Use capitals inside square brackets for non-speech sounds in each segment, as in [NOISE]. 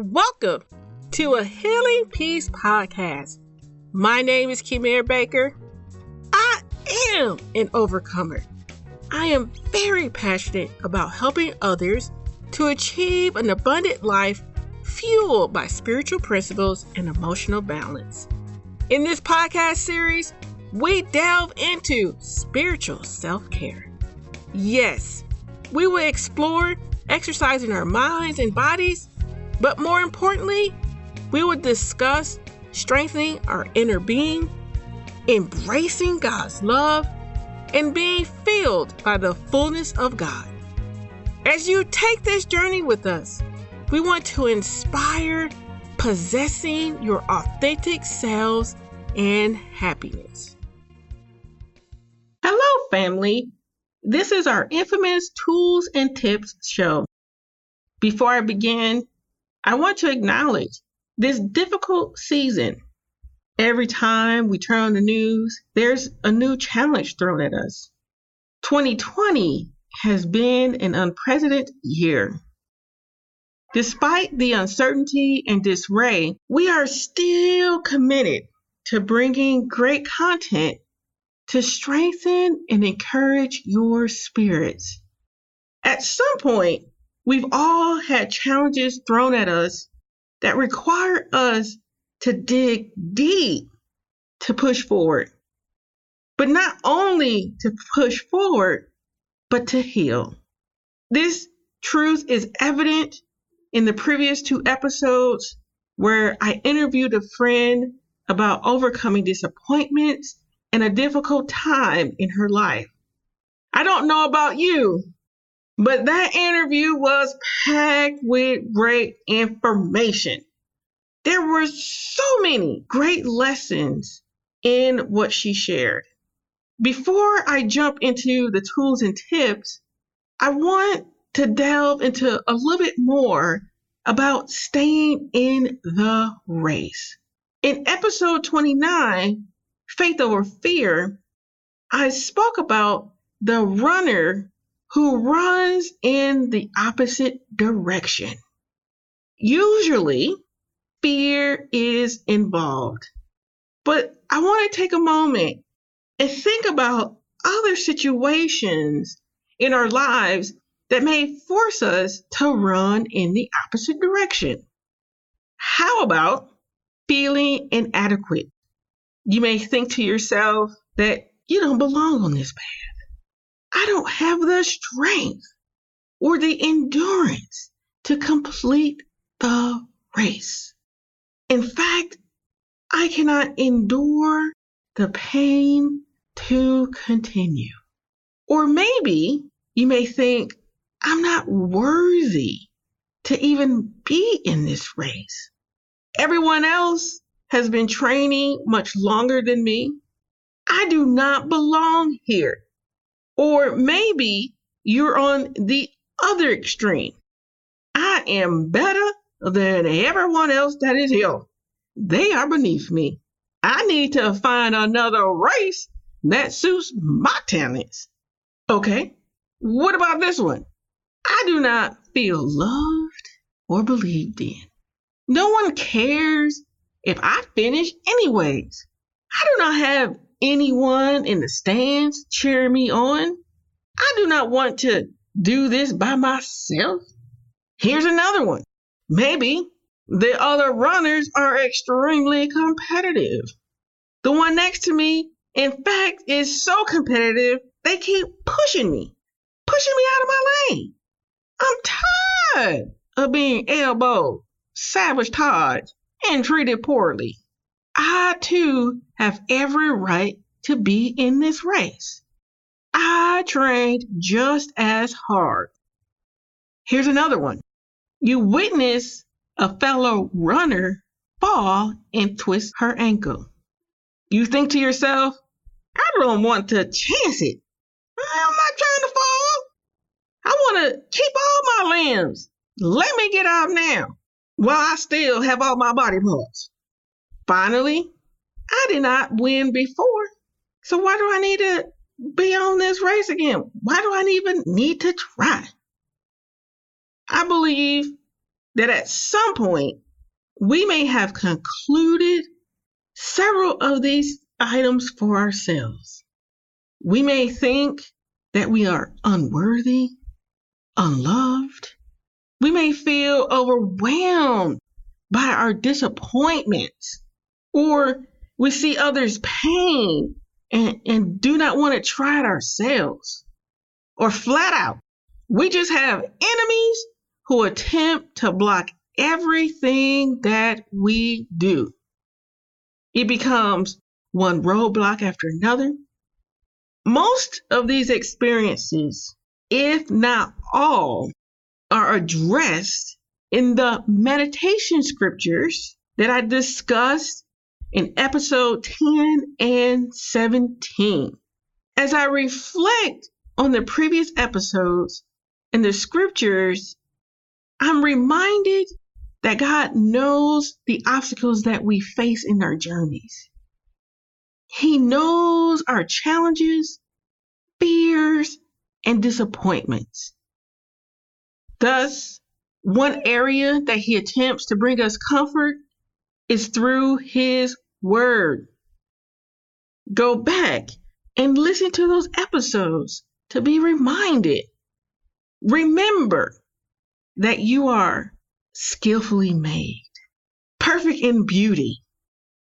Welcome to a Healing Peace podcast. My name is Kimir Baker. I am an overcomer. I am very passionate about helping others to achieve an abundant life fueled by spiritual principles and emotional balance. In this podcast series, we delve into spiritual self care. Yes, we will explore exercising our minds and bodies but more importantly, we will discuss strengthening our inner being, embracing God's love, and being filled by the fullness of God. As you take this journey with us, we want to inspire possessing your authentic selves and happiness. Hello, family. This is our infamous Tools and Tips show. Before I begin, I want to acknowledge this difficult season. Every time we turn on the news, there's a new challenge thrown at us. 2020 has been an unprecedented year. Despite the uncertainty and disarray, we are still committed to bringing great content to strengthen and encourage your spirits. At some point, We've all had challenges thrown at us that require us to dig deep to push forward. But not only to push forward, but to heal. This truth is evident in the previous two episodes where I interviewed a friend about overcoming disappointments and a difficult time in her life. I don't know about you, but that interview was packed with great information. There were so many great lessons in what she shared. Before I jump into the tools and tips, I want to delve into a little bit more about staying in the race. In episode 29, Faith Over Fear, I spoke about the runner who runs in the opposite direction. Usually, fear is involved. But I want to take a moment and think about other situations in our lives that may force us to run in the opposite direction. How about feeling inadequate? You may think to yourself that you don't belong on this path. I don't have the strength or the endurance to complete the race. In fact, I cannot endure the pain to continue. Or maybe you may think, I'm not worthy to even be in this race. Everyone else has been training much longer than me. I do not belong here. Or maybe you're on the other extreme. I am better than everyone else that is here. They are beneath me. I need to find another race that suits my talents. Okay, what about this one? I do not feel loved or believed in. No one cares if I finish anyways. I do not have anyone in the stands cheering me on. I do not want to do this by myself. Here's another one. Maybe the other runners are extremely competitive. The one next to me, in fact, is so competitive, they keep pushing me, pushing me out of my lane. I'm tired of being elbowed, sabotaged, and treated poorly. I too have every right to be in this race. I trained just as hard. Here's another one. You witness a fellow runner fall and twist her ankle. You think to yourself, I don't want to chance it. I'm not trying to fall. I want to keep all my limbs. Let me get out now while I still have all my body parts. Finally, I did not win before. So why do I need to be on this race again? Why do I even need to try? I believe that at some point we may have concluded several of these items for ourselves. We may think that we are unworthy, unloved. We may feel overwhelmed by our disappointments, or we see others' pain and, and do not want to try it ourselves. Or flat out, we just have enemies who attempt to block everything that we do. It becomes one roadblock after another. Most of these experiences, if not all, are addressed in the meditation scriptures that I discussed in episode 10 and 17. As I reflect on the previous episodes and the scriptures, I'm reminded that God knows the obstacles that we face in our journeys. He knows our challenges, fears, and disappointments. Thus, one area that he attempts to bring us comfort is through his word. Go back and listen to those episodes to be reminded. Remember that you are skillfully made, perfect in beauty,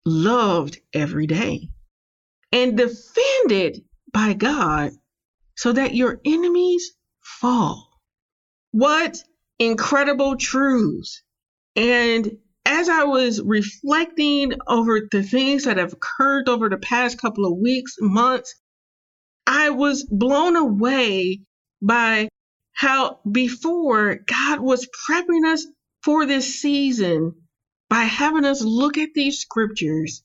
loved every day, and defended by God so that your enemies fall. What incredible truths. And as I was reflecting over the things that have occurred over the past couple of weeks, months, I was blown away by how before God was prepping us for this season by having us look at these scriptures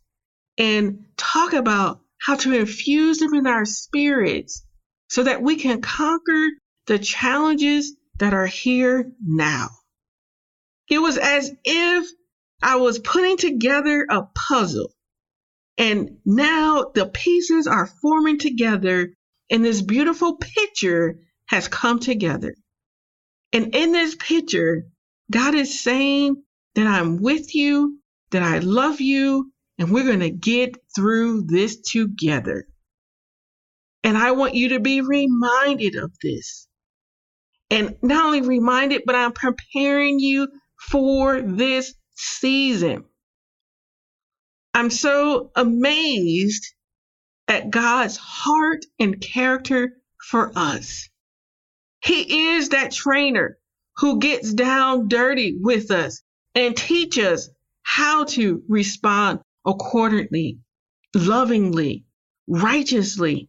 and talk about how to infuse them in our spirits so that we can conquer the challenges that are here now. It was as if I was putting together a puzzle and now the pieces are forming together and this beautiful picture has come together. And in this picture, God is saying that I'm with you, that I love you, and we're going to get through this together. And I want you to be reminded of this. And not only reminded, but I'm preparing you for this season. I'm so amazed at God's heart and character for us. He is that trainer who gets down dirty with us and teaches us how to respond accordingly, lovingly, righteously.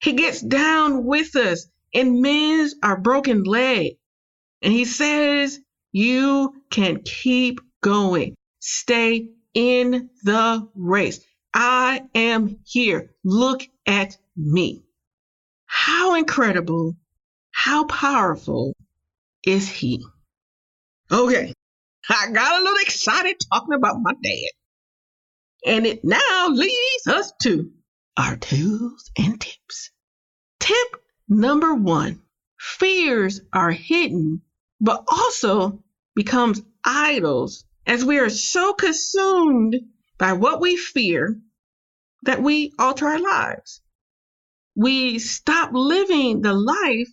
He gets down with us and mends our broken leg. And he says, you can keep going. Stay in the race. I am here. Look at me. How incredible, how powerful is he? Okay, I got a little excited talking about my dad. And it now leads us to our tools and tips. Tip number one fears are hidden, but also becomes idols as we are so consumed by what we fear that we alter our lives. We stop living the life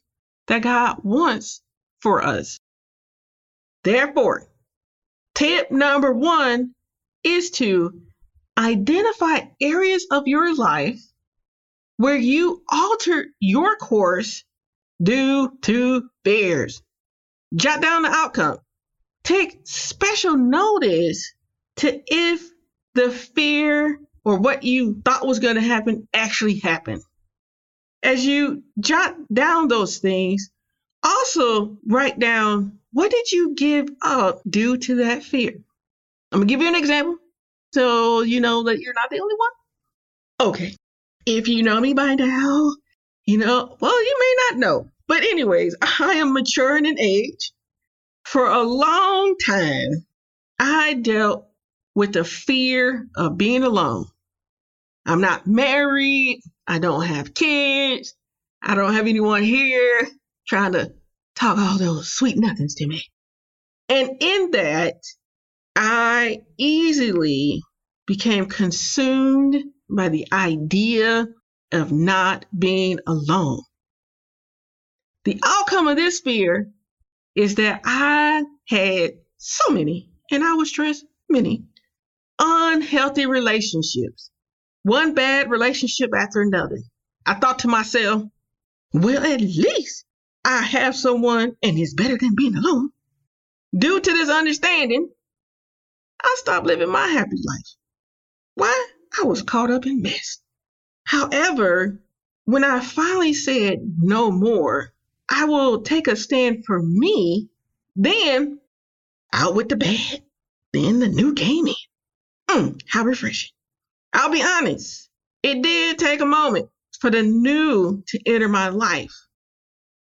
that God wants for us. Therefore, tip number one is to identify areas of your life where you alter your course due to fears. Jot down the outcome. Take special notice to if the fear or what you thought was going to happen actually happened. As you jot down those things, also write down what did you give up due to that fear? I'm going to give you an example so you know that you're not the only one. Okay. If you know me by now, you know, well, you may not know. But, anyways, [LAUGHS] I am maturing in age. For a long time, I dealt with the fear of being alone. I'm not married. I don't have kids. I don't have anyone here trying to talk all those sweet nothings to me. And in that, I easily became consumed by the idea of not being alone. The outcome of this fear is that I had so many, and I would stress many, unhealthy relationships, one bad relationship after another. I thought to myself, well, at least I have someone and it's better than being alone. Due to this understanding, I stopped living my happy life. Why? I was caught up in mess. However, when I finally said no more, I will take a stand for me, then out with the bad, then the new came in. Mm, how refreshing. I'll be honest, it did take a moment for the new to enter my life.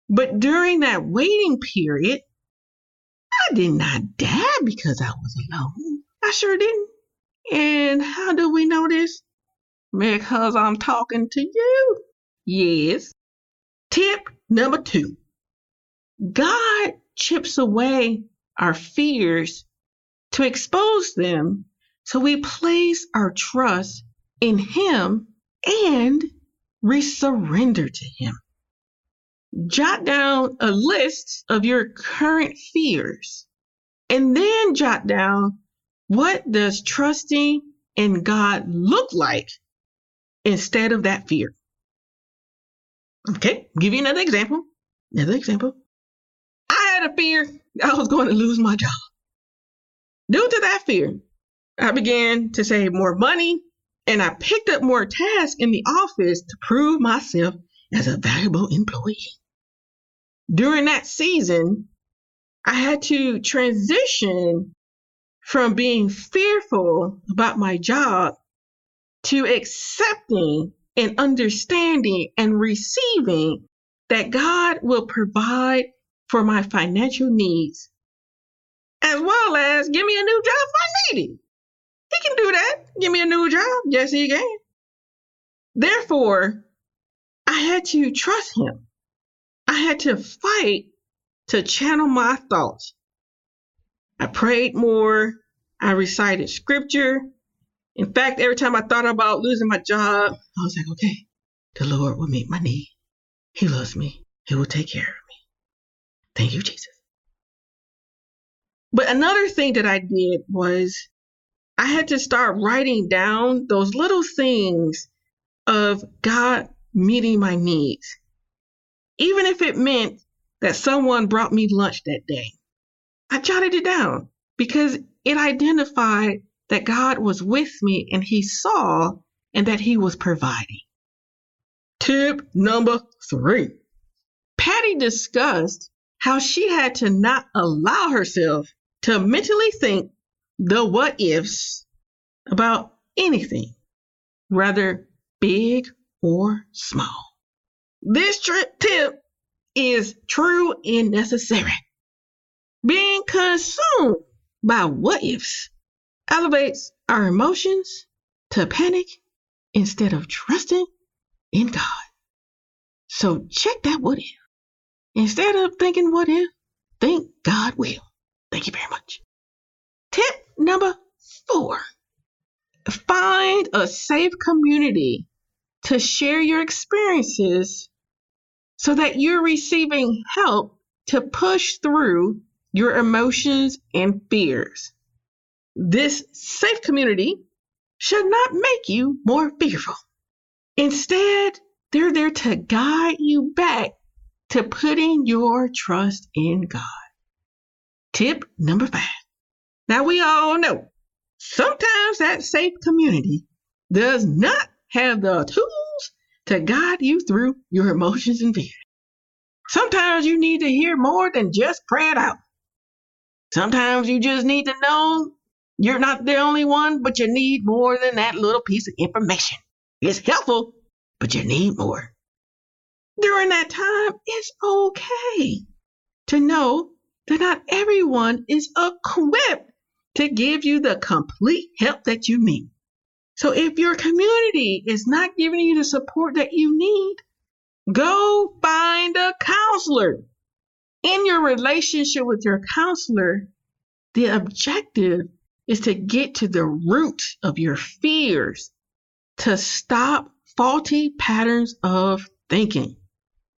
But during that waiting period, I did not die because I was alone. I sure didn't. And how do we know this? Because I'm talking to you. Yes. Tip number two God chips away our fears to expose them so we place our trust in Him and we surrender to Him. Jot down a list of your current fears and then jot down what does trusting in God look like instead of that fear. Okay, give you another example. Another example. I had a fear I was going to lose my job. Due to that fear, I began to save more money and I picked up more tasks in the office to prove myself as a valuable employee. During that season, I had to transition from being fearful about my job to accepting and understanding and receiving that God will provide for my financial needs, as well as give me a new job if I need it. He can do that. Give me a new job. Yes, he can. Therefore, I had to trust him. I had to fight to channel my thoughts. I prayed more. I recited scripture. In fact, every time I thought about losing my job, I was like, okay, the Lord will meet my need. He loves me. He will take care of me. Thank you, Jesus. But another thing that I did was I had to start writing down those little things of God meeting my needs. Even if it meant that someone brought me lunch that day, I jotted it down because it identified that God was with me and He saw and that He was providing. Tip number three Patty discussed how she had to not allow herself to mentally think the what ifs about anything, whether big or small. This tip is true and necessary. Being consumed by what ifs elevates our emotions to panic instead of trusting in God. So check that what if. Instead of thinking what if, think God will. Thank you very much. Tip number four find a safe community to share your experiences so that you're receiving help to push through your emotions and fears. This safe community should not make you more fearful. Instead, they're there to guide you back to putting your trust in God. Tip number five. Now, we all know sometimes that safe community does not have the tools to guide you through your emotions and fears. Sometimes you need to hear more than just pray it out. Sometimes you just need to know you're not the only one, but you need more than that little piece of information. It's helpful, but you need more. During that time, it's okay to know that not everyone is equipped to give you the complete help that you need. So if your community is not giving you the support that you need, go find a counselor. In your relationship with your counselor, The objective is to get to the root of your fears, to stop faulty patterns of thinking.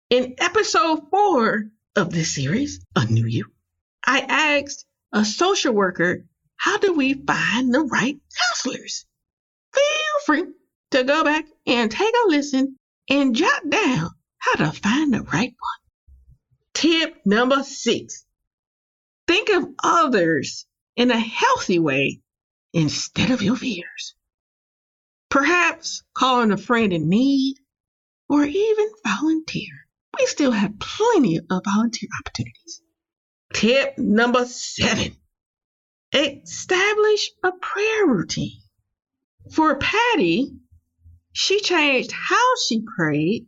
In episode four of this series, A New You, I asked a social worker, how do we find the right counselors? Feel free to go back and take a listen and jot down how to find the right one. Tip number six think of others in a healthy way instead of your fears. Perhaps calling a friend in need or even volunteer. We still have plenty of volunteer opportunities. Tip number seven establish a prayer routine. For Patty, she changed how she prayed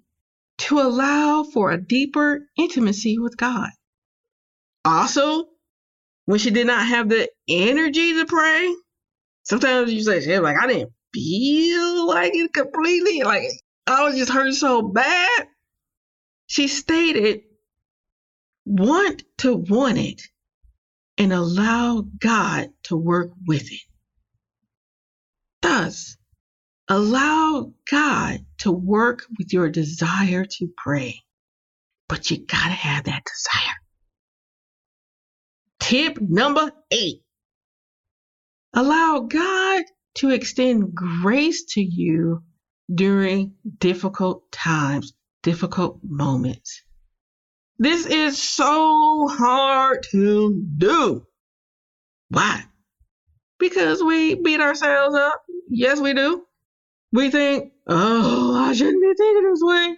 to allow for a deeper intimacy with God. Also, when she did not have the energy to pray, sometimes you say, she like, I didn't feel like it completely. Like, I was just hurt so bad. She stated, want to want it and allow God to work with it. Thus, allow God to work with your desire to pray. But you gotta have that desire. Tip number eight allow God to extend grace to you during difficult times, difficult moments. This is so hard to do. Why? Because we beat ourselves up. Yes, we do. We think, oh, I shouldn't be thinking this way.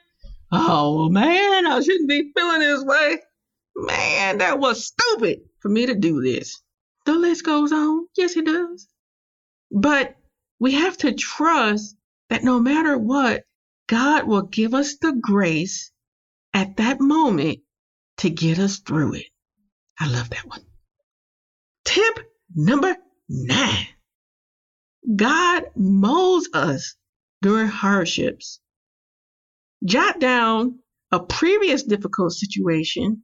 Oh, man, I shouldn't be feeling this way. Man, that was stupid for me to do this. The list goes on. Yes, it does. But we have to trust that no matter what, God will give us the grace at that moment to get us through it. I love that one. Tip number nine God molds us during hardships. Jot down a previous difficult situation,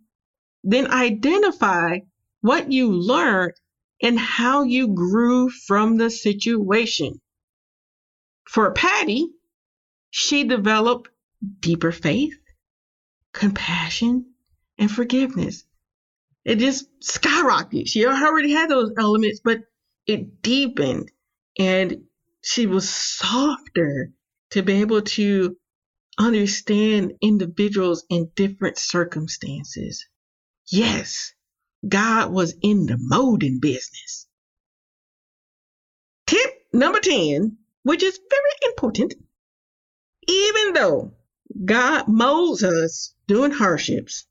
then identify what you learned and how you grew from the situation. For Patty, she developed deeper faith, compassion, and forgiveness. It just skyrocketed. She already had those elements, but it deepened and she was softer to be able to understand individuals in different circumstances. Yes, God was in the molding business. Tip number 10, which is very important. Even though God molds us during hardships,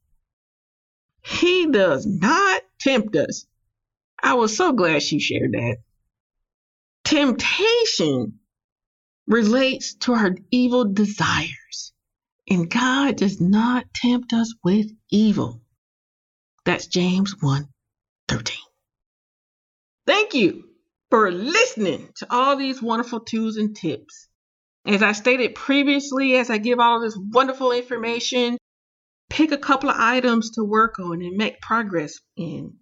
he does not tempt us. I was so glad she shared that. Temptation relates to our evil desires, and God does not tempt us with evil. That's James 1 13. Thank you for listening to all these wonderful tools and tips. As I stated previously, as I give all this wonderful information, pick a couple of items to work on and make progress in.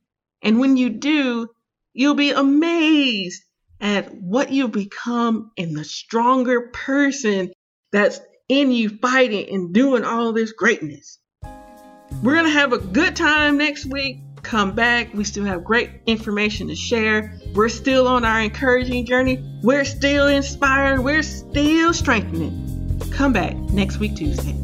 And when you do, you'll be amazed at what you've become and the stronger person that's in you fighting and doing all this greatness. We're going to have a good time next week. Come back. We still have great information to share. We're still on our encouraging journey. We're still inspired. We're still strengthening. Come back next week, Tuesday.